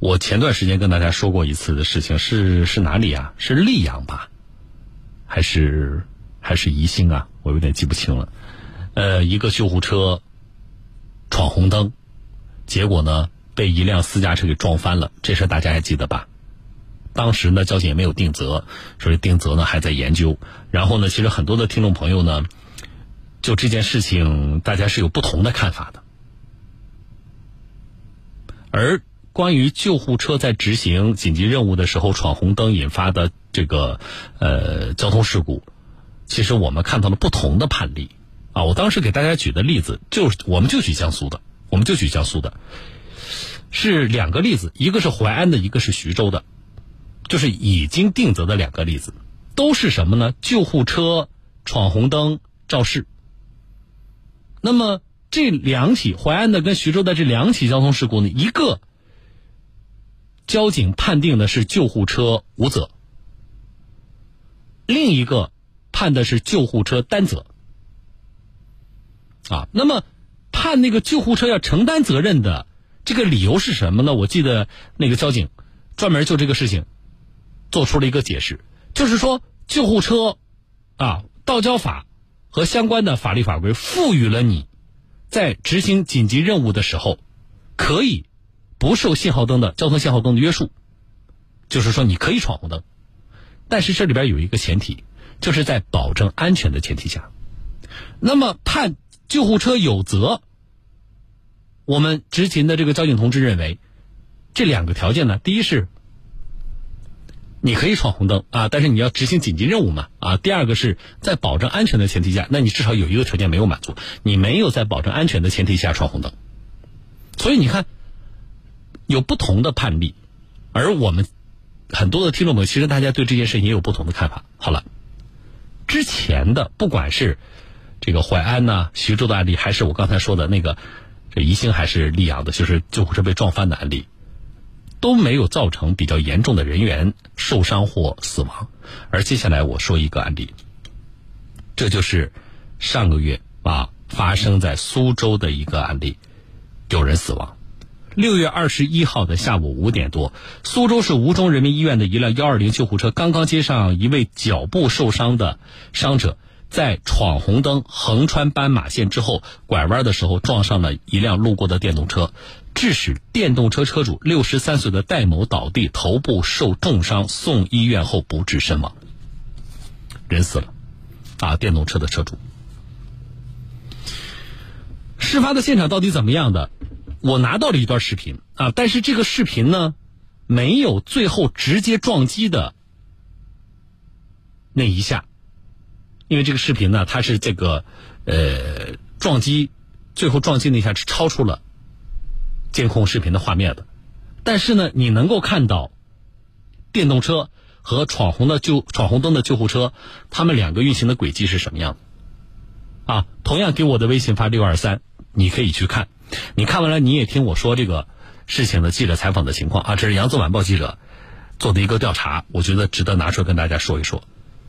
我前段时间跟大家说过一次的事情，是是哪里啊？是溧阳吧？还是还是宜兴啊？我有点记不清了。呃，一个救护车闯红灯，结果呢被一辆私家车给撞翻了。这事大家还记得吧？当时呢，交警也没有定责，所以定责呢还在研究。然后呢，其实很多的听众朋友呢，就这件事情，大家是有不同的看法的。而关于救护车在执行紧急任务的时候闯红灯引发的这个呃交通事故，其实我们看到了不同的判例啊。我当时给大家举的例子，就是我们就举江苏的，我们就举江苏的，是两个例子，一个是淮安的，一个是徐州的，就是已经定责的两个例子，都是什么呢？救护车闯红灯肇事。那么这两起淮安的跟徐州的这两起交通事故呢，一个。交警判定的是救护车无责，另一个判的是救护车担责。啊，那么判那个救护车要承担责任的这个理由是什么呢？我记得那个交警专门就这个事情做出了一个解释，就是说救护车啊，道交法和相关的法律法规赋予了你在执行紧急任务的时候可以。不受信号灯的交通信号灯的约束，就是说你可以闯红灯，但是这里边有一个前提，就是在保证安全的前提下。那么判救护车有责，我们执勤的这个交警同志认为，这两个条件呢，第一是你可以闯红灯啊，但是你要执行紧急任务嘛啊。第二个是在保证安全的前提下，那你至少有一个条件没有满足，你没有在保证安全的前提下闯红灯，所以你看。有不同的判例，而我们很多的听众朋友，其实大家对这件事也有不同的看法。好了，之前的不管是这个淮安呐、徐州的案例，还是我刚才说的那个这宜兴还是溧阳的，就是救护车被撞翻的案例，都没有造成比较严重的人员受伤或死亡。而接下来我说一个案例，这就是上个月啊发生在苏州的一个案例，有人死亡。六月二十一号的下午五点多，苏州市吴中人民医院的一辆幺二零救护车刚刚接上一位脚部受伤的伤者，在闯红灯、横穿斑马线之后拐弯的时候，撞上了一辆路过的电动车，致使电动车车主六十三岁的戴某倒地，头部受重伤，送医院后不治身亡，人死了，啊，电动车的车主。事发的现场到底怎么样的？我拿到了一段视频啊，但是这个视频呢，没有最后直接撞击的那一下，因为这个视频呢，它是这个呃撞击，最后撞击那一下是超出了监控视频的画面的，但是呢，你能够看到电动车和闯红的救闯红灯的救护车，他们两个运行的轨迹是什么样的啊？同样给我的微信发六二三，你可以去看。你看完了，你也听我说这个事情的记者采访的情况啊，这是扬子晚报记者做的一个调查，我觉得值得拿出来跟大家说一说，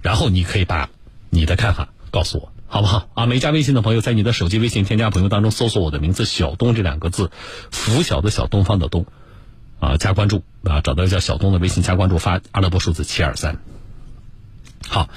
然后你可以把你的看法告诉我，好不好？啊，没加微信的朋友，在你的手机微信添加朋友当中搜索我的名字“小东”这两个字，拂晓的小东方的东，啊，加关注啊，找到叫小东的微信加关注，发阿拉伯数字七二三。好，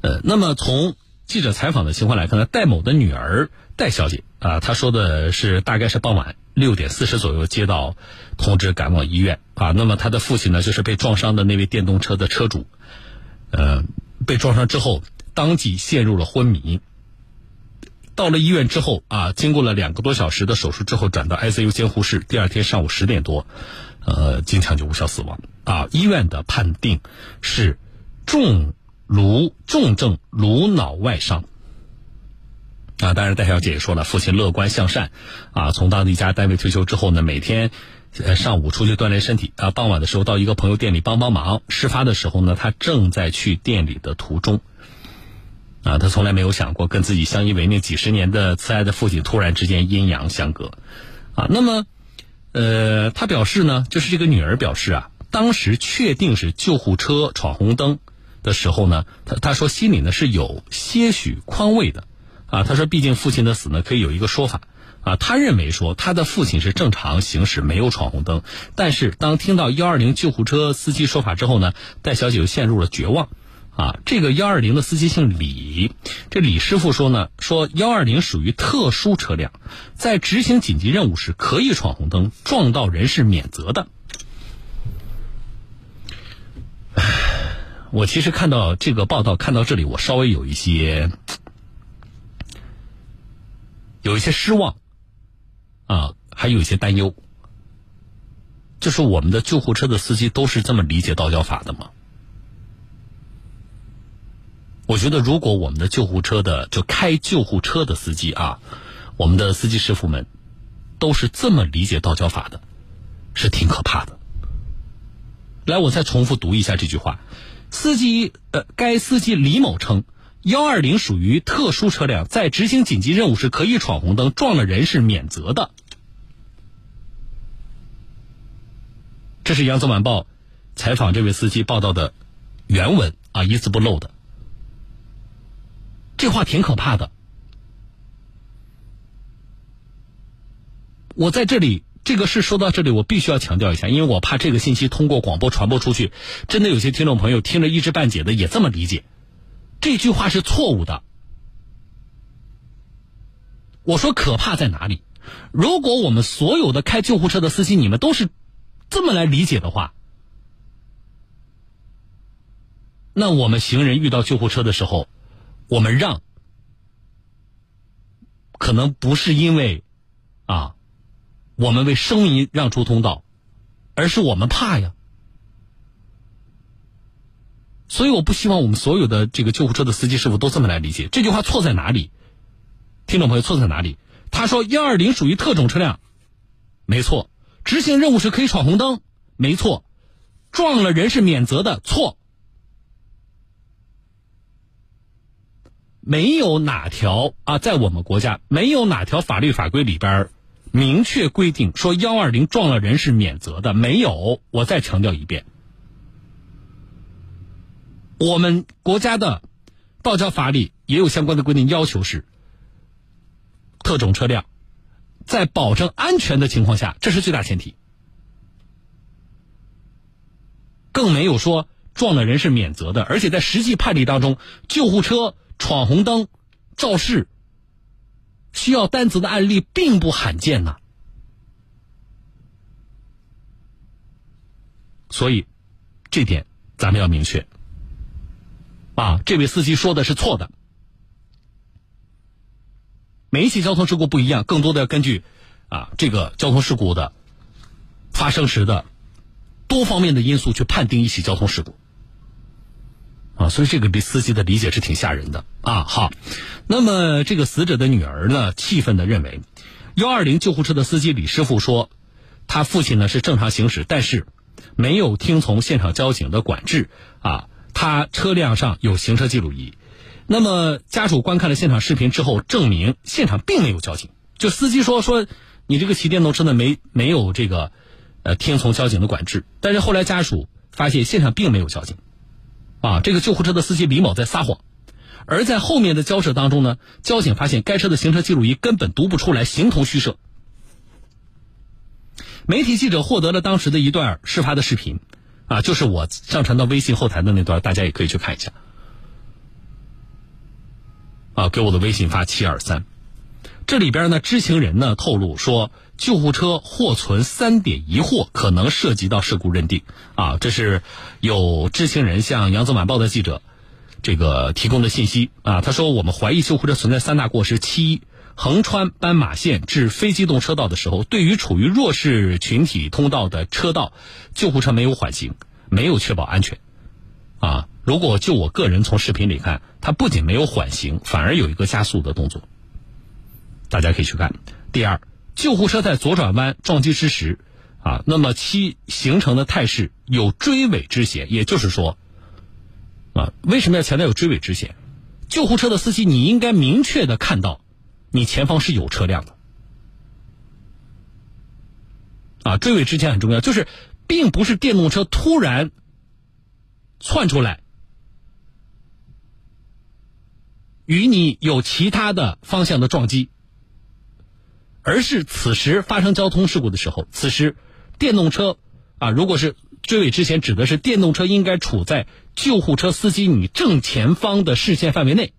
呃，那么从记者采访的情况来看呢，戴某的女儿。戴小姐啊，她说的是大概是傍晚六点四十左右接到通知，赶往医院啊。那么她的父亲呢，就是被撞伤的那位电动车的车主，呃，被撞伤之后当即陷入了昏迷。到了医院之后啊，经过了两个多小时的手术之后，转到 ICU 监护室。第二天上午十点多，呃，经抢救无效死亡啊。医院的判定是重颅重症颅脑外伤。啊，当然，戴小姐也说了，父亲乐观向善，啊，从当地一家单位退休之后呢，每天，呃，上午出去锻炼身体，啊，傍晚的时候到一个朋友店里帮帮忙。事发的时候呢，他正在去店里的途中，啊，他从来没有想过跟自己相依为命几十年的慈爱的父亲突然之间阴阳相隔，啊，那么，呃，他表示呢，就是这个女儿表示啊，当时确定是救护车闯红灯的时候呢，他他说心里呢是有些许宽慰的。啊，他说，毕竟父亲的死呢，可以有一个说法啊，他认为说他的父亲是正常行驶，没有闯红灯。但是当听到幺二零救护车司机说法之后呢，戴小姐就陷入了绝望。啊，这个幺二零的司机姓李，这李师傅说呢，说幺二零属于特殊车辆，在执行紧急任务时可以闯红灯，撞到人是免责的。我其实看到这个报道，看到这里，我稍微有一些有一些失望，啊，还有一些担忧，就是我们的救护车的司机都是这么理解道交法的吗？我觉得，如果我们的救护车的就开救护车的司机啊，我们的司机师傅们都是这么理解道交法的，是挺可怕的。来，我再重复读一下这句话：司机呃，该司机李某称，幺二零属于特殊车辆，在执行紧急任务时可以闯红灯，撞了人是免责的。这是扬子晚报采访这位司机报道的原文啊，一字不漏的。这话挺可怕的。我在这里，这个事说到这里，我必须要强调一下，因为我怕这个信息通过广播传播出去，真的有些听众朋友听着一知半解的也这么理解，这句话是错误的。我说可怕在哪里？如果我们所有的开救护车的司机，你们都是这么来理解的话，那我们行人遇到救护车的时候。我们让，可能不是因为啊，我们为生命让出通道，而是我们怕呀。所以我不希望我们所有的这个救护车的司机师傅都这么来理解这句话错在哪里？听众朋友错在哪里？他说幺二零属于特种车辆，没错，执行任务时可以闯红灯，没错，撞了人是免责的，错。没有哪条啊，在我们国家没有哪条法律法规里边明确规定说幺二零撞了人是免责的，没有。我再强调一遍，我们国家的道交法里也有相关的规定，要求是特种车辆在保证安全的情况下，这是最大前提，更没有说撞了人是免责的。而且在实际判例当中，救护车。闯红灯、肇事需要担责的案例并不罕见呐，所以这点咱们要明确。啊，这位司机说的是错的。每一起交通事故不一样，更多的要根据啊这个交通事故的发生时的多方面的因素去判定一起交通事故。啊，所以这个司机的理解是挺吓人的啊。好，那么这个死者的女儿呢，气愤的认为，幺二零救护车的司机李师傅说，他父亲呢是正常行驶，但是没有听从现场交警的管制啊。他车辆上有行车记录仪，那么家属观看了现场视频之后，证明现场并没有交警。就司机说说，你这个骑电动车的没没有这个呃听从交警的管制，但是后来家属发现现场并没有交警。啊，这个救护车的司机李某在撒谎，而在后面的交涉当中呢，交警发现该车的行车记录仪根本读不出来，形同虚设。媒体记者获得了当时的一段事发的视频，啊，就是我上传到微信后台的那段，大家也可以去看一下。啊，给我的微信发七二三，这里边呢，知情人呢透露说。救护车或存三点疑惑，可能涉及到事故认定。啊，这是有知情人向扬子晚报的记者这个提供的信息。啊，他说我们怀疑救护车存在三大过失：其一，横穿斑马线至非机动车道的时候，对于处于弱势群体通道的车道，救护车没有缓行，没有确保安全。啊，如果就我个人从视频里看，它不仅没有缓行，反而有一个加速的动作。大家可以去看。第二。救护车在左转弯撞击之时，啊，那么其形成的态势有追尾之嫌，也就是说，啊，为什么要强调有追尾之嫌？救护车的司机，你应该明确的看到，你前方是有车辆的，啊，追尾之前很重要，就是并不是电动车突然窜出来，与你有其他的方向的撞击，而是此时发生交通事故的时候，此时电动车啊，如果是追尾之前，指的是电动车应该处在救护车司机你正前方的视线范围内，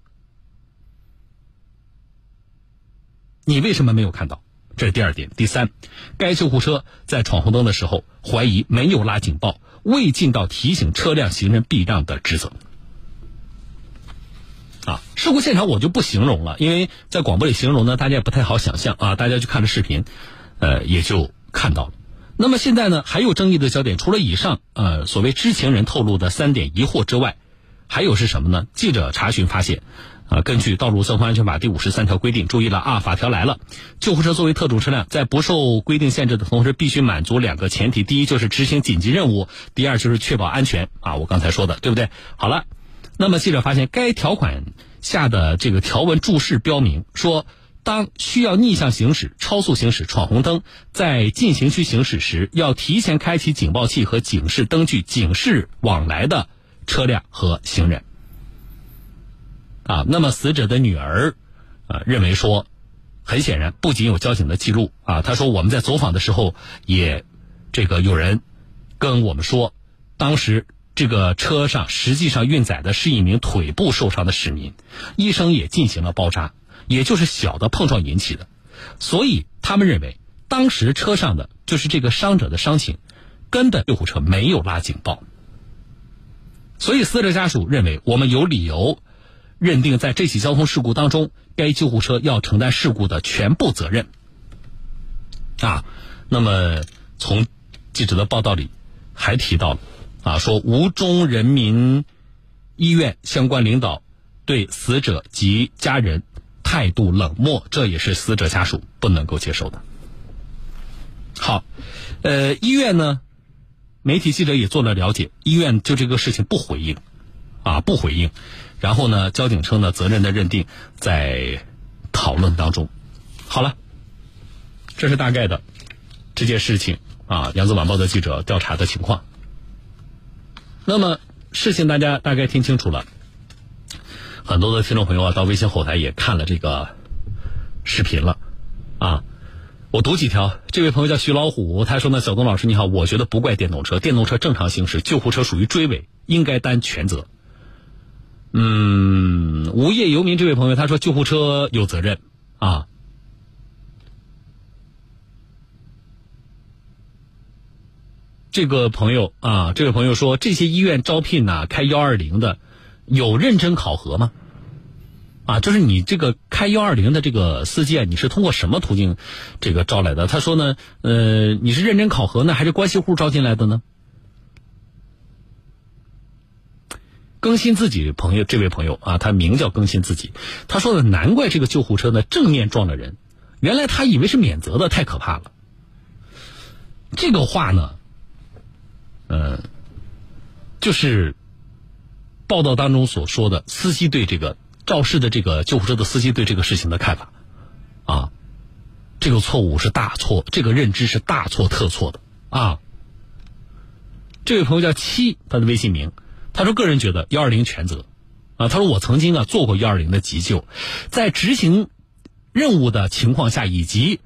你为什么没有看到？这是第二点。第三，该救护车在闯红灯的时候，怀疑没有拉警报，未尽到提醒车辆行人避让的职责。啊，事故现场我就不形容了，因为在广播里形容呢，大家也不太好想象啊。大家去看了视频，呃，也就看到了。那么现在呢，还有争议的焦点，除了以上呃所谓知情人透露的三点疑惑之外，还有是什么呢？记者查询发现，啊，根据《道路交通安全法》第五十三条规定，注意了啊，法条来了，救护车作为特种车辆，在不受规定限制的同时，必须满足两个前提：第一就是执行紧急任务，第二就是确保安全啊。我刚才说的对不对？好了。那么记者发现，该条款下的这个条文注释标明说，当需要逆向行驶、超速行驶、闯红灯，在禁行区行驶时，要提前开启警报器和警示灯具，警示往来的车辆和行人。啊，那么死者的女儿，啊，认为说，很显然，不仅有交警的记录啊，他说我们在走访的时候也，这个有人跟我们说，当时。这个车上实际上运载的是一名腿部受伤的市民，医生也进行了包扎，也就是小的碰撞引起的，所以他们认为当时车上的就是这个伤者的伤情，根本救护车没有拉警报，所以死者家属认为我们有理由认定在这起交通事故当中，该救护车要承担事故的全部责任。啊，那么从记者的报道里还提到了。啊，说吴中人民医院相关领导对死者及家人态度冷漠，这也是死者家属不能够接受的。好，呃，医院呢，媒体记者也做了了解，医院就这个事情不回应，啊，不回应。然后呢，交警称呢，责任的认定在讨论当中。好了，这是大概的这件事情啊，扬子晚报的记者调查的情况。那么事情大家大概听清楚了，很多的听众朋友啊，到微信后台也看了这个视频了，啊，我读几条。这位朋友叫徐老虎，他说呢：“小东老师你好，我觉得不怪电动车，电动车正常行驶，救护车属于追尾，应该担全责。”嗯，无业游民这位朋友他说救护车有责任啊。这个朋友啊，这位朋友说，这些医院招聘呢开幺二零的，有认真考核吗？啊，就是你这个开幺二零的这个司机啊，你是通过什么途径这个招来的？他说呢，呃，你是认真考核呢，还是关系户招进来的呢？更新自己朋友，这位朋友啊，他名叫更新自己，他说的难怪这个救护车呢正面撞了人，原来他以为是免责的，太可怕了。这个话呢？嗯，就是报道当中所说的司机对这个肇事的这个救护车的司机对这个事情的看法，啊，这个错误是大错，这个认知是大错特错的啊。这位朋友叫七，他的微信名，他说个人觉得幺二零全责啊，他说我曾经啊做过幺二零的急救，在执行任务的情况下以及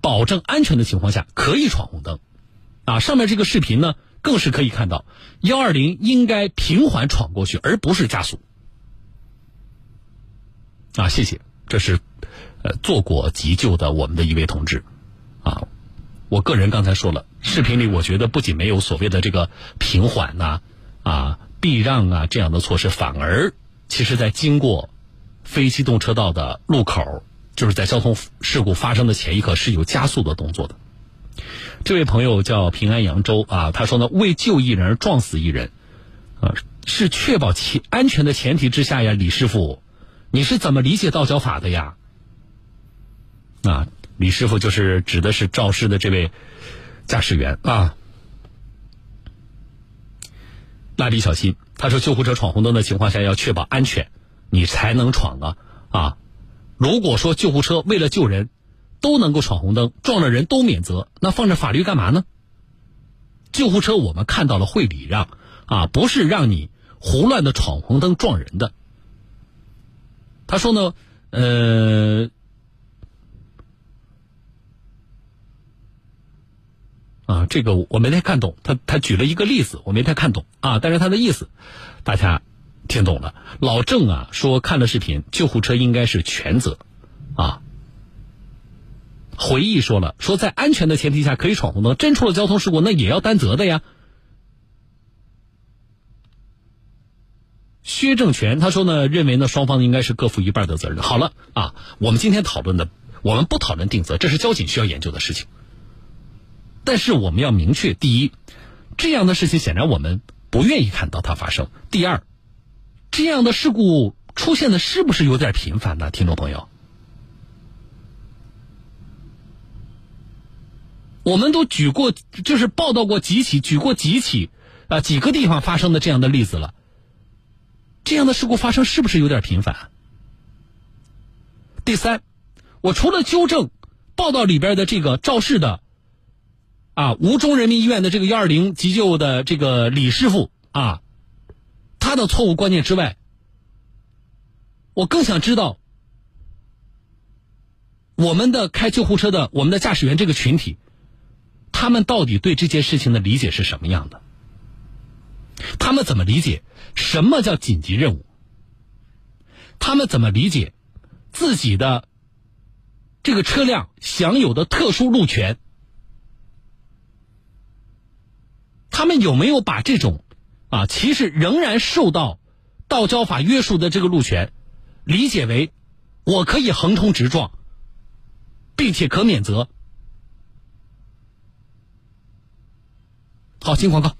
保证安全的情况下可以闯红灯啊。上面这个视频呢。更是可以看到，幺二零应该平缓闯过去，而不是加速。啊，谢谢，这是呃做过急救的我们的一位同志，啊，我个人刚才说了，视频里我觉得不仅没有所谓的这个平缓呐，啊避让啊这样的措施，反而其实在经过非机动车道的路口，就是在交通事故发生的前一刻是有加速的动作的。这位朋友叫平安扬州啊，他说呢，为救一人而撞死一人，啊，是确保其安全的前提之下呀，李师傅，你是怎么理解道交法的呀？啊，李师傅就是指的是肇事的这位驾驶员啊。蜡笔小新他说，救护车闯红灯的情况下要确保安全，你才能闯啊啊！如果说救护车为了救人。都能够闯红灯，撞了人都免责，那放着法律干嘛呢？救护车我们看到了会礼让啊，不是让你胡乱的闯红灯撞人的。他说呢，呃，啊，这个我没太看懂，他他举了一个例子，我没太看懂啊，但是他的意思大家听懂了。老郑啊说看了视频，救护车应该是全责啊。回忆说了，说在安全的前提下可以闯红灯，真出了交通事故那也要担责的呀。薛正全他说呢，认为呢双方应该是各负一半的责任。好了啊，我们今天讨论的，我们不讨论定责，这是交警需要研究的事情。但是我们要明确，第一，这样的事情显然我们不愿意看到它发生；第二，这样的事故出现的是不是有点频繁呢？听众朋友。我们都举过，就是报道过几起，举过几起，啊，几个地方发生的这样的例子了。这样的事故发生是不是有点频繁？第三，我除了纠正报道里边的这个肇事的，啊，吴中人民医院的这个幺二零急救的这个李师傅啊，他的错误观念之外，我更想知道，我们的开救护车的，我们的驾驶员这个群体。他们到底对这件事情的理解是什么样的？他们怎么理解什么叫紧急任务？他们怎么理解自己的这个车辆享有的特殊路权？他们有没有把这种啊，其实仍然受到道交法约束的这个路权，理解为我可以横冲直撞，并且可免责？好，进广告。